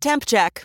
Temp check.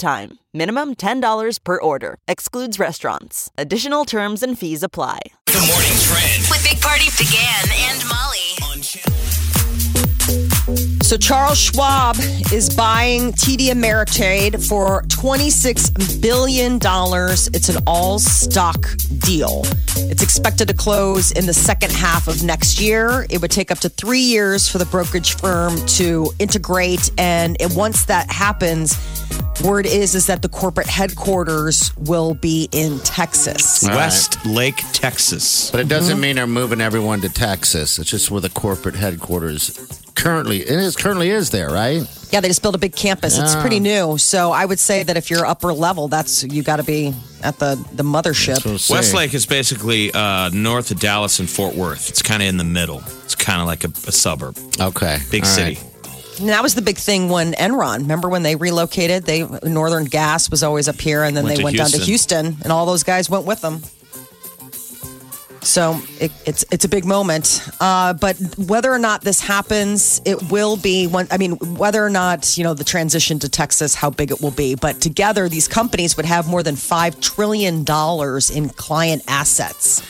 time. Minimum $10 per order. Excludes restaurants. Additional terms and fees apply. The morning trend With Big Party began and Molly. on channel. So Charles Schwab is buying TD Ameritrade for $26 billion. It's an all stock deal. It's expected to close in the second half of next year. It would take up to three years for the brokerage firm to integrate. And it- once that happens, word is is that the corporate headquarters will be in Texas. West Lake, Texas. But it doesn't mean they're moving everyone to Texas. It's just where the corporate headquarters currently it is currently is there, right? Yeah, they just built a big campus. It's Yeah. pretty new. So I would say that if you're upper level, that's you got to be at the the mothership. So say- Westlake is basically uh, north of Dallas and Fort Worth. It's kind of in the middle. It's kind of like a, a suburb, Okay. big All city. right. And that was the big thing when Enron. Remember when they relocated? They Northern Gas was always up here, and then Went they to went down to Houston. Houston, and all those guys went with them. So it, it's it's a big moment, uh, but whether or not this happens, it will be one. I mean, whether or not you know the transition to Texas, how big it will be, but together these companies would have more than five trillion dollars in client assets,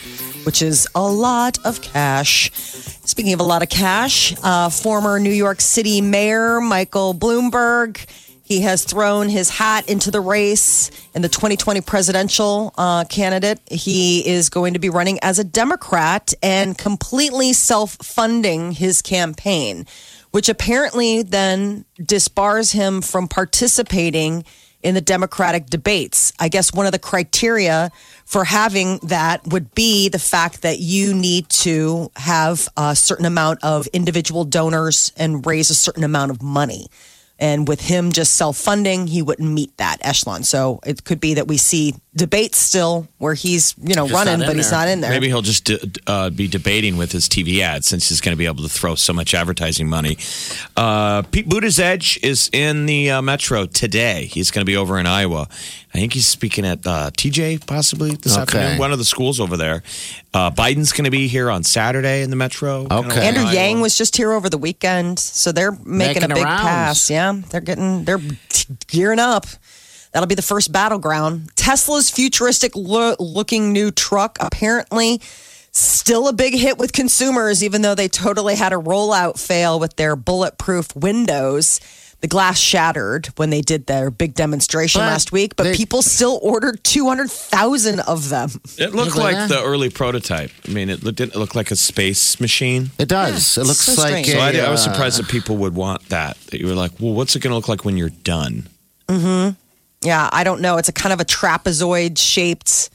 which is a lot of cash. Speaking of a lot of cash, uh, former New York City Mayor Michael Bloomberg. He has thrown his hat into the race in the 2020 presidential uh, candidate. He is going to be running as a Democrat and completely self funding his campaign, which apparently then disbars him from participating in the Democratic debates. I guess one of the criteria for having that would be the fact that you need to have a certain amount of individual donors and raise a certain amount of money. And with him just self funding, he wouldn't meet that echelon. So it could be that we see debates still where he's, you know, Just running, not in but he's not in there. Maybe he'll just uh, be debating with his TV ad since he's going to be able to throw so much advertising money. Uh, Pete Buttigieg is in the uh, Metro today. He's going to be over in Iowa. I think he's speaking at uh, TJ possibly this Okay. afternoon, one of the schools over there. Uh, Biden's going to be here on Saturday in the Metro. Okay. over in Andrew Iowa. Yang was just here over the weekend, so they're making, Making a big rounds. pass. Yeah, they're getting they're t- gearing up. That'll be the first battleground. Tesla's futuristic lo- looking new truck apparently still a big hit with consumers, even though they totally had a rollout fail with their bulletproof windows. The glass shattered when they did their big demonstration But last week, but they- people still ordered 200,000 of them. It looked Look like that. the early prototype. I mean, it looked- didn't look like a space machine. It does. it looks so like strange. a, So I, I was uh, surprised that people would want that. That you were like, well, what's it going to look like when you're done? Yeah, I don't know. It's a kind of a trapezoid shaped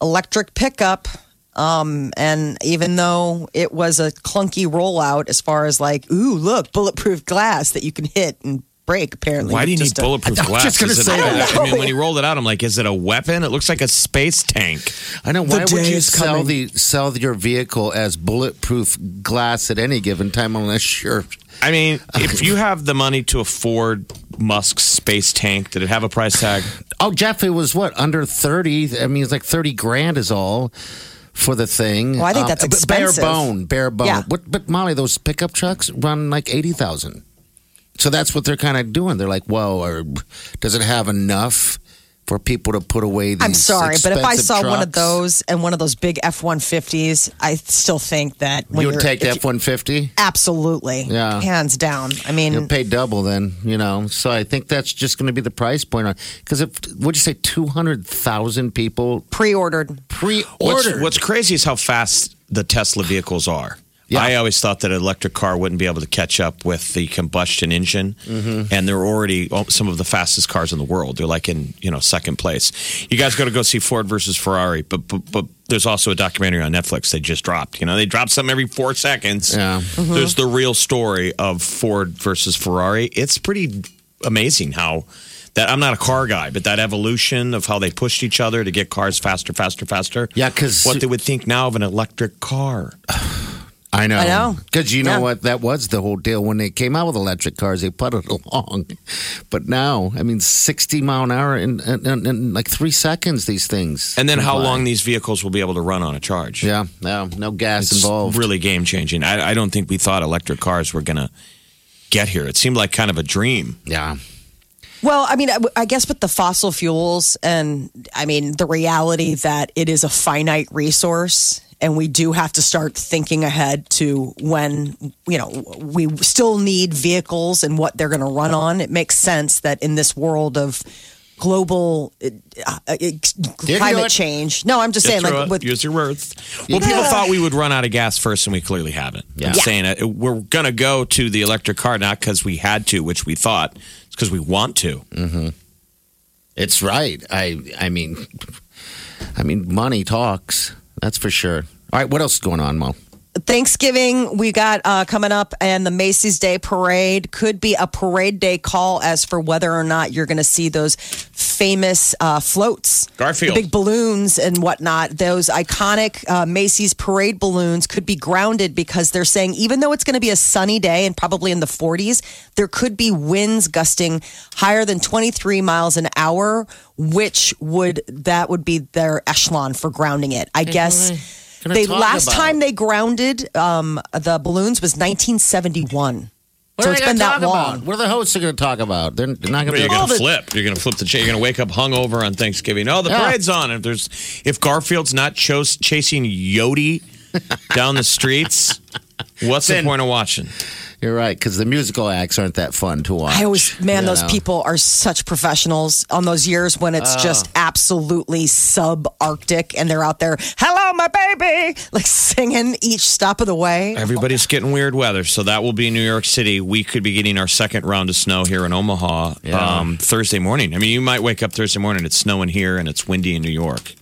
electric pickup. Um, and even though it was a clunky rollout as far as like, ooh, look, bulletproof glass that you can hit and break, apparently. Why do you need Just a- bulletproof I was glass? just gonna Is it- say that. I mean, when you rolled it out, I'm like, is it a weapon? It looks like a space tank. I know. Why would you is sell coming. the sell your vehicle as bulletproof glass at any given time unless you're I mean, if you have the money to afford Musk's space tank, did it have a price tag? Oh, Jeff, it was what under thirty. I mean, it's like thirty grand is all for the thing. Well, I think Um, that's but expensive. Bare bone, bare bone. Yeah. What, but Molly, those pickup trucks run like eighty thousand. So that's what they're kind of doing. They're like, whoa, or does it have enough for people to put away these? I'm sorry, but if I expensive saw one of those and one of those big F 150s, I still think that when you would take the F one fifty. Absolutely. Yeah. Hands down. I mean, You'll pay double then, you know. So I think that's just going to be the price point on because if would you say two hundred thousand people pre ordered. pre-ordered? What's, what's crazy is how fast the Tesla vehicles are. Yeah. I always thought that an electric car wouldn't be able to catch up with the combustion engine, Mm-hmm. and they're already oh, some of the fastest cars in the world. They're like in you know second place. You guys got to go see Ford versus Ferrari, but, but but there's also a documentary on Netflix they just dropped. You know, they drop something every four seconds. Yeah. There's the real story of Ford versus Ferrari. It's pretty amazing how That I'm not a car guy, but that evolution of how they pushed each other to get cars faster, faster, faster. Yeah, because what they would think now of an electric car. I know. I know. Because you know Yeah. what? That was the whole deal when they came out with electric cars. They put it along. But now, I mean, 60 mile an hour in, in, in, in like three seconds, these things. And then how fly. long these vehicles will be able to run on a charge. Yeah, no, no gas It's involved. really game changing. I, I don't think we thought electric cars were going to get here. It seemed like kind of a dream. yeah. Well, I mean, I- I guess with the fossil fuels and I mean, the reality that it is a finite resource and we do have to start thinking ahead to when, you know, we still need vehicles and what they're going to run on. It makes sense that in this world of global uh, uh, climate change. No, I'm just Get saying, like, with use your words. Well, people thought we would run out of gas first, and we clearly haven't. Yeah. I'm Yeah. saying it. We're going to go to the electric car not because we had to, which we thought. It's because we want to. It's right. I I mean, I mean, money talks. That's for sure. All right, what else is going on, Mo? Thanksgiving we got uh, coming up, and the Macy's Day Parade could be a parade day call as for whether or not you're going to see those famous uh, floats, Garfield. the big balloons and whatnot. Those iconic uh, Macy's parade balloons could be grounded because they're saying even though it's going to be a sunny day and probably in the 40s, there could be winds gusting higher than 23 miles an hour, which would that would be their echelon for grounding it. I guess. Gonna They talk last about? time they grounded um, the balloons was 1971. What so are it's they been gonna that long. About? What are the hosts going to talk about? They're, they're not going to. you're be going to the- flip. You're going to flip the chair. You're going to wake up hungover on Thanksgiving. Oh, the Yeah. parade's on. If there's if Garfield's not chos- chasing Odie down the streets, what's the point of watching? You're right because the musical acts aren't that fun to watch. I always, man, those know? people are such professionals on those years when it's just absolutely subarctic and they're out there, hello, my baby, like singing each stop of the way. Everybody's getting weird weather, so that will be New York City. We could be getting our second round of snow here in Omaha Yeah. um, Thursday morning. I mean, you might wake up Thursday morning, it's snowing here and it's windy in New York.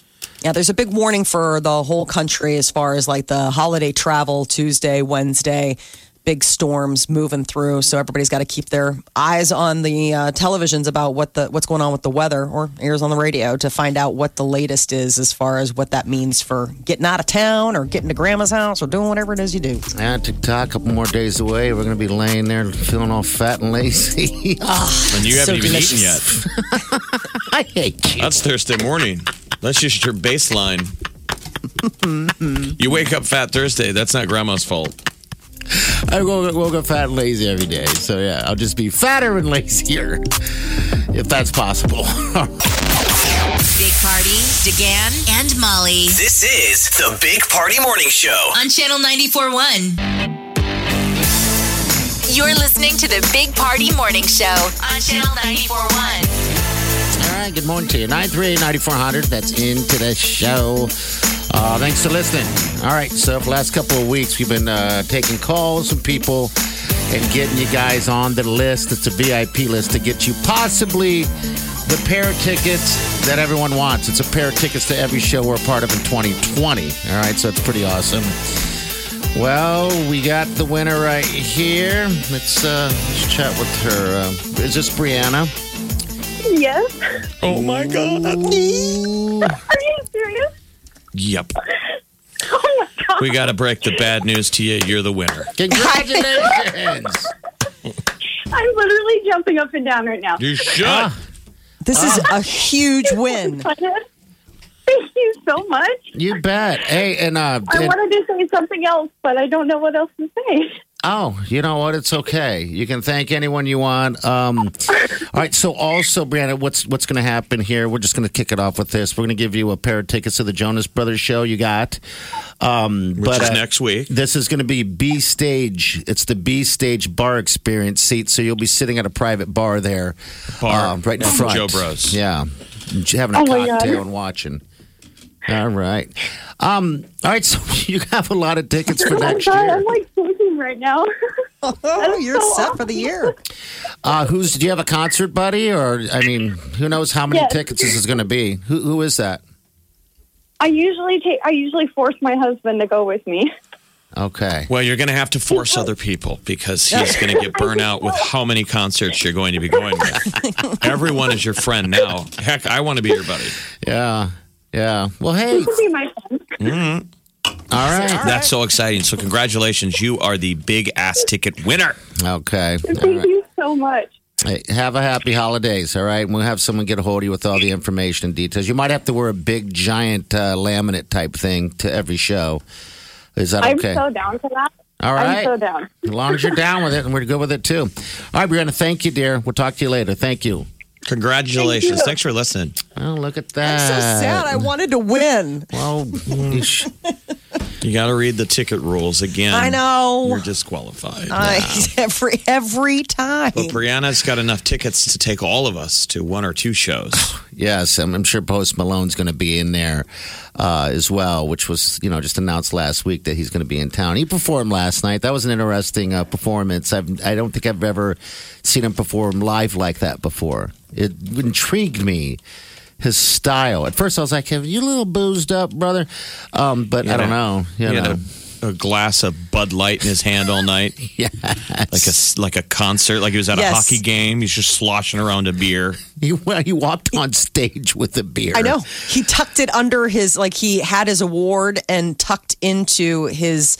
Yeah, there's a big warning for the whole country as far as like the holiday travel Tuesday, Wednesday, big storms moving through. So everybody's got to keep their eyes on the uh, televisions about what the what's going on with the weather, or ears on the radio to find out what the latest is as far as what that means for getting out of town or getting to grandma's house or doing whatever it is you do. Yeah, TikTok, a couple more days away. We're going to be laying there feeling all fat and lazy. And you haven't even delicious. eaten yet. I hate you. That's Thursday morning. That's just your baseline. you wake up fat Thursday. That's not grandma's fault. I woke, woke up fat and lazy every day. So, yeah, I'll just be fatter and lazier if that's possible. Big Party, DeGan, and Molly This is the Big Party Morning Show. on Channel 94.1. You're listening to the Big Party Morning Show on Channel 94.1. All right, good morning to you. 938 9400. That's into the show. Uh, thanks for listening. All right, so for the last couple of weeks, we've been uh, taking calls from people and getting you guys on the list. It's a VIP list to get you possibly the pair of tickets that everyone wants. It's a pair of tickets to every show we're a part of in 2020. All right, so it's pretty awesome. Well, we got the winner right here. Let's, uh, let's chat with her. Uh, is this Brianna? Yes. Oh my God. Are you serious? Yep. Oh my god. We got to break the bad news to you. You're the winner. Congratulations! I'm literally jumping up and down right now. You should. This is a huge win. Thank you so much. you bet. Hey, and uh, I and- wanted to say something else, but I don't know what else to say. Oh, you know what? It's okay. You can thank anyone you want. Um, all right. So, also, Brianna, what's what's going to happen here? We're just going to kick it off with this. We're going to give you a pair of tickets to the Jonas Brothers show. You got, um, Which but is uh, next week. This is going to be B stage. It's the B stage bar experience seat. So you'll be sitting at a private bar there, Bar. um, right in front. Joe Bros. Yeah, having a Oh cocktail and watching. All right. Um, all right. So you have a lot of tickets for oh my next god, year. I'm like shaking right now. Oh, you're so set for the year. Uh, who's? Do you have a concert buddy, or I mean, who knows how many Yes. tickets this is going to be? Who, who is that? I usually take. I usually force my husband to go with me. Okay. Well, you're going to have to force other people because he's going to get burnt out with how many concerts you're going to be going with. Everyone is your friend now. Heck, I want to be your buddy. Yeah. Yeah. Well, hey. You can be my friend. All right. That's so exciting. So, congratulations. You are the big ass ticket winner. Okay. Thank right. you so much. Hey, have a happy holidays, all right? We'll have someone get a hold of you with all the information and details. You might have to wear a big, giant uh, laminate type thing to every show. Is that I'm okay? so down for that. all right. I'm so down. As long as you're down with it, and we're good with it too. All right, Brianna, thank you, dear. We'll talk to you later. Thank you. Congratulations. Thank. Thanks for listening. Oh, look at that. So sad. I wanted to win. Well, you You got to read the ticket rules again. I know. You're disqualified. I, every every time. But Brianna's got enough tickets to take all of us to one or two shows. yes, I'm, I'm sure Post Malone's going to be in there uh, as well, which was you know just announced last week that he's going to be in town. He performed last night. That was an interesting uh, performance. I've, I don't think I've ever seen him perform live like that before. It intrigued me. His style. At first, I was like, "Have you a little boozed up, brother?" Um, but I don't know. You He know. had a, a glass of Bud Light in his hand all night, yes. like a like a concert, like he was at a hockey game. He's just sloshing around a beer. He, well, he walked on stage with a beer. I know. He tucked it under his like he had his award and tucked into his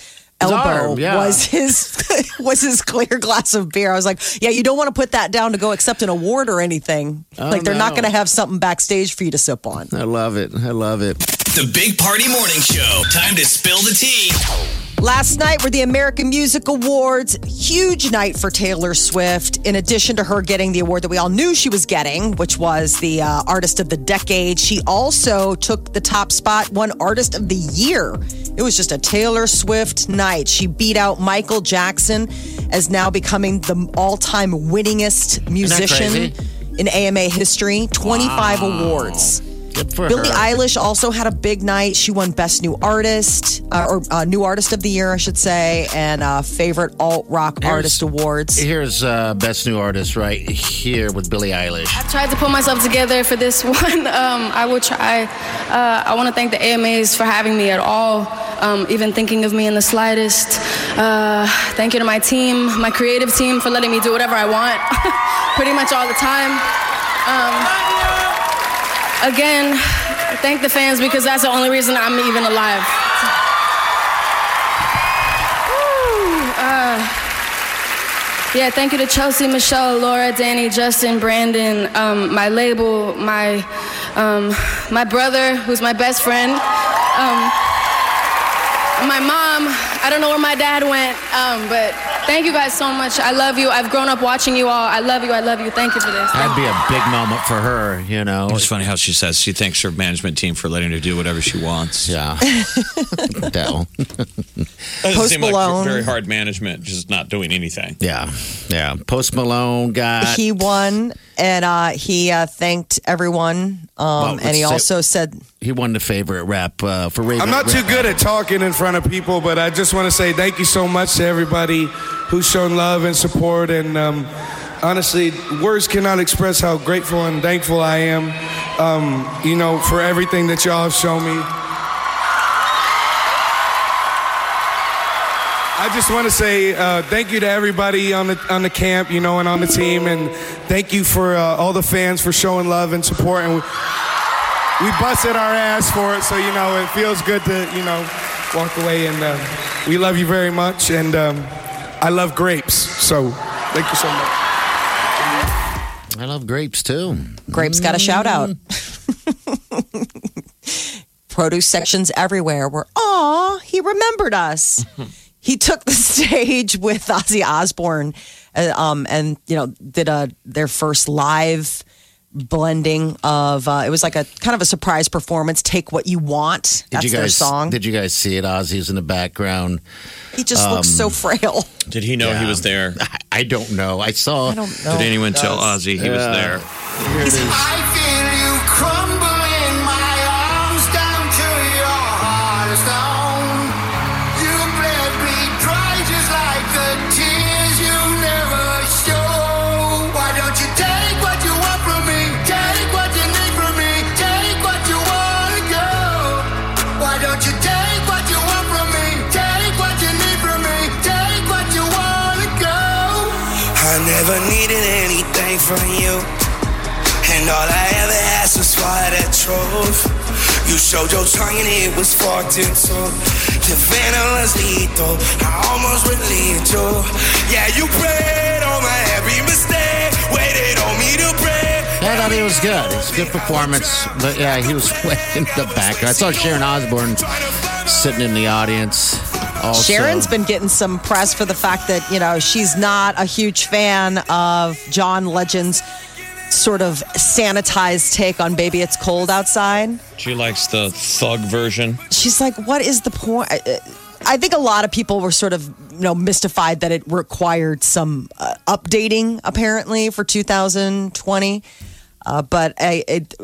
elbow arm, yeah. was his was his clear glass of beer. I was like, yeah, you don't want to put that down to go accept an award or anything. Oh, like they're not Oh, going to have something backstage for you to sip on. I love it. I love it. The Big Party Morning Show. Time to spill the tea. Last night were the American Music Awards. Huge night for Taylor Swift. In addition to her getting the award that we all knew she was getting, which was the uh, Artist of the Decade, she also took the top spot, won Artist of the Year. It was just a Taylor Swift night. She beat out Michael Jackson as now becoming the all time winningest musician in AMA history. 25 awards. Good for Billie her. Eilish also had a big night. She won Best New Artist, uh, or uh, New Artist of the Year, I should say, and uh, Favorite Alt Rock Here's- Artist Awards. Here's uh, best new artist right here with Billie Eilish. I tried to put myself together for this one. Um, I will try. Uh, I want to thank the AMAs for having me at all, um, even thinking of me in the slightest. Uh, thank you to my team, my creative team, for letting me do whatever I want, pretty much all the time. Um, again, thank the fans because that's the only reason I'm even alive. Uh, yeah, thank you to Chelsea, Michelle, Laura, Danny, Justin, Brandon, um, my label, my um, my brother, who's my best friend, um, my mom. I don't know where my dad went, um, but thank you guys so much. I love you. I've grown up watching you all. I love you. I love you. Thank you for this. That'd be a big moment for her, you know. It's funny how she says she thanks her management team for letting her do whatever she wants. Yeah. Dell. Doesn't Post seem like Malone. very hard management, just not doing anything. Yeah. Yeah. Post Malone got. he won, and uh, he uh, thanked everyone. Um, Well, and he say- also said, he won the favorite rap uh, for Raven. I'm not too good at talking in front of people, but I just want to say thank you so much to everybody who's shown love and support. And um, honestly, words cannot express how grateful and thankful I am, um, you know, for everything that y'all have shown me. I just want to say uh, thank you to everybody on the on the camp, you know, and on the team, and thank you for uh, all the fans for showing love and support. And we, we busted our ass for it, so you know it feels good to you know walk away. And uh, we love you very much, and um, I love grapes, so thank you so much. I love grapes too. Grapes got a shout out. Produce sections everywhere were, aw, he remembered us. he took the stage with Ozzy Osbourne uh, um, and, you know, did a, their first live blending of, uh, it was like a kind of a surprise performance. Take what you want. Did That's you their guys? song. Did you guys see it? Ozzy's in the background. he just looks so frail. Did he know he was there? I, I don't know. I saw. I don't know. Did anyone tell Ozzy he was there? Here it from you. And all I ever asked was for that truth. You showed your tongue and it was forked in two. Your venom was lethal. I almost relieved you. Yeah, you prayed on my every mistake. Waited on me to pray. I thought he was good. It's a good performance. But yeah, he was way in the background. I saw Sharon Osbourne sitting in the audience. Also. Sharon's been getting some press for the fact that, you know, she's not a huge fan of John Legend's sort of sanitized take on Baby It's Cold Outside. She likes the thug version. She's like, what is the point? I- I think a lot of people were sort of, you know, mystified that it required some uh, updating apparently for 2020. Uh, but I, it,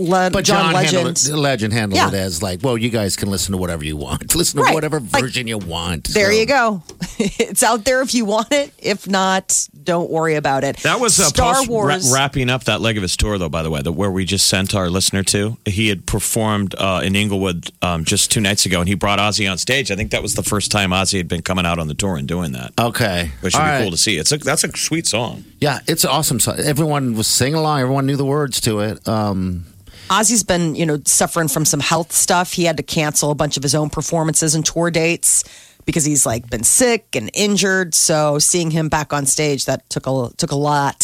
Le- But John, John, Legend. handled it, Legend handled Yeah. it as like, well, you guys can listen to whatever you want. Listen to Right. whatever Like, version you want. There So- you go. it's out there if you want it. If not, don't worry about it. That was uh, Star post Wars. Ra- wrapping up that leg of his tour, though. By the way, the, where we just sent our listener to, he had performed uh, in Inglewood um, just two nights ago, and he brought Ozzy on stage. I think that was the first time Ozzy had been coming out on the tour and doing that, Okay. which would All be right. cool to see. It's a, that's a sweet song. Yeah, it's an awesome song. Everyone was singing along. Everyone knew the words to it. Um, Ozzy's been, you know, suffering from some health stuff. He had to cancel a bunch of his own performances and tour dates because he's like been sick and injured. So seeing him back on stage that took a took a lot.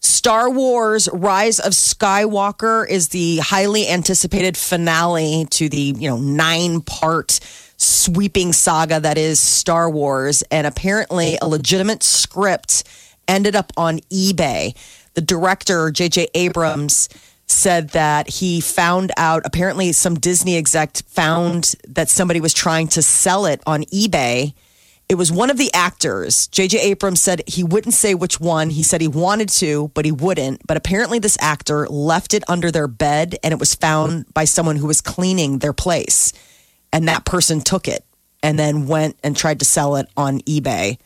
Star Wars: Rise of Skywalker is the highly anticipated finale to the you know nine part sweeping saga that is Star Wars, and apparently a legitimate script ended up on eBay. The director J.J. Abrams said that he found out apparently some Disney exec found that somebody was trying to sell it on eBay. It was one of the actors. JJ Abrams said he wouldn't say which one. He said he wanted to, but he wouldn't. But apparently this actor left it under their bed and it was found by someone who was cleaning their place. And that person took it and then went and tried to sell it on eBay.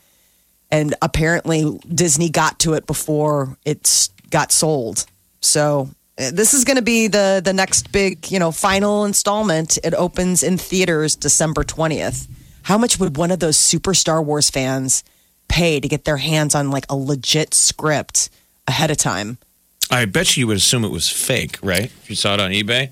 And apparently Disney got to it before it got sold. So uh, this is going to be the the next big, you know, final installment. It opens in theaters December 20th. How much would one of those super Star Wars fans pay to get their hands on like a legit script ahead of time? I bet you would assume it was fake, right? If you saw it on eBay.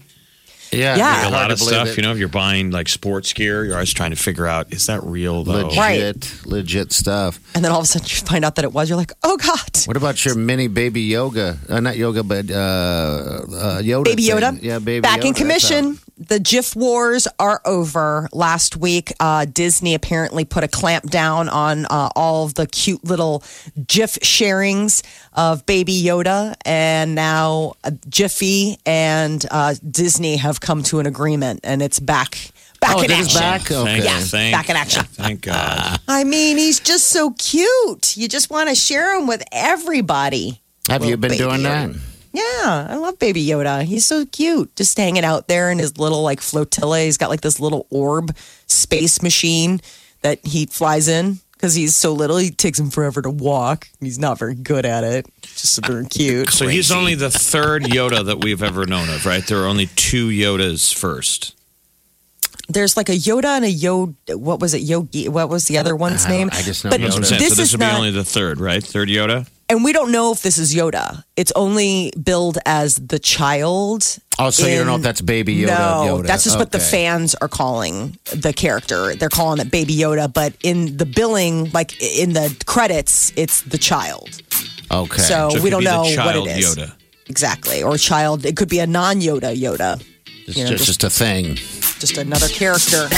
Yeah, Yeah. a lot of stuff. it. You know, if you're buying like sports gear, you're always trying to figure out is that real though. legit, Right. legit stuff. And then all of a sudden you find out that it was. You're like, oh god. What about your mini baby yoga? Uh, not yoga, but uh, uh, Yoda. Baby thing. Yoda. Yeah, baby Back Yoda. in commission. The GIF wars are over. Last week, uh, Disney apparently put a clamp down on uh, all of the cute little GIF sharings of Baby Yoda. And now uh, Giphy and uh, Disney have come to an agreement, and it's back. Back Oh, in action. back? Okay. Yeah, thank- back in action. Thank God. I mean, he's just so cute. You just want to share him with everybody. Have you been doing Yoda. that? Yeah, I love Baby Yoda. He's so cute. Just hanging out there in his little like flotilla. He's got like this little orb space machine that he flies in because he's so little. He takes him forever to walk. He's not very good at it. Just super cute. So he's only the third Yoda that we've ever known of, right? There are only two Yodas first. There's like a Yoda and a Yoda. What was it? Yogi. What was the other one's I name? I just know But That's what I'm Yoda. this so this is would be only the third, right? Third Yoda. and we don't know if this is Yoda. It's only billed as the child. Oh, so you don't know if that's Baby Yoda? No, Yoda. that's just what the fans are calling the character. They're calling it Baby Yoda, but in the billing, like in the credits, it's the child. Okay. So, So we don't be the know what it is Yoda. exactly, or child. It could be a non-Yoda Yoda, it's you know, just, just- just a thing. Just another character.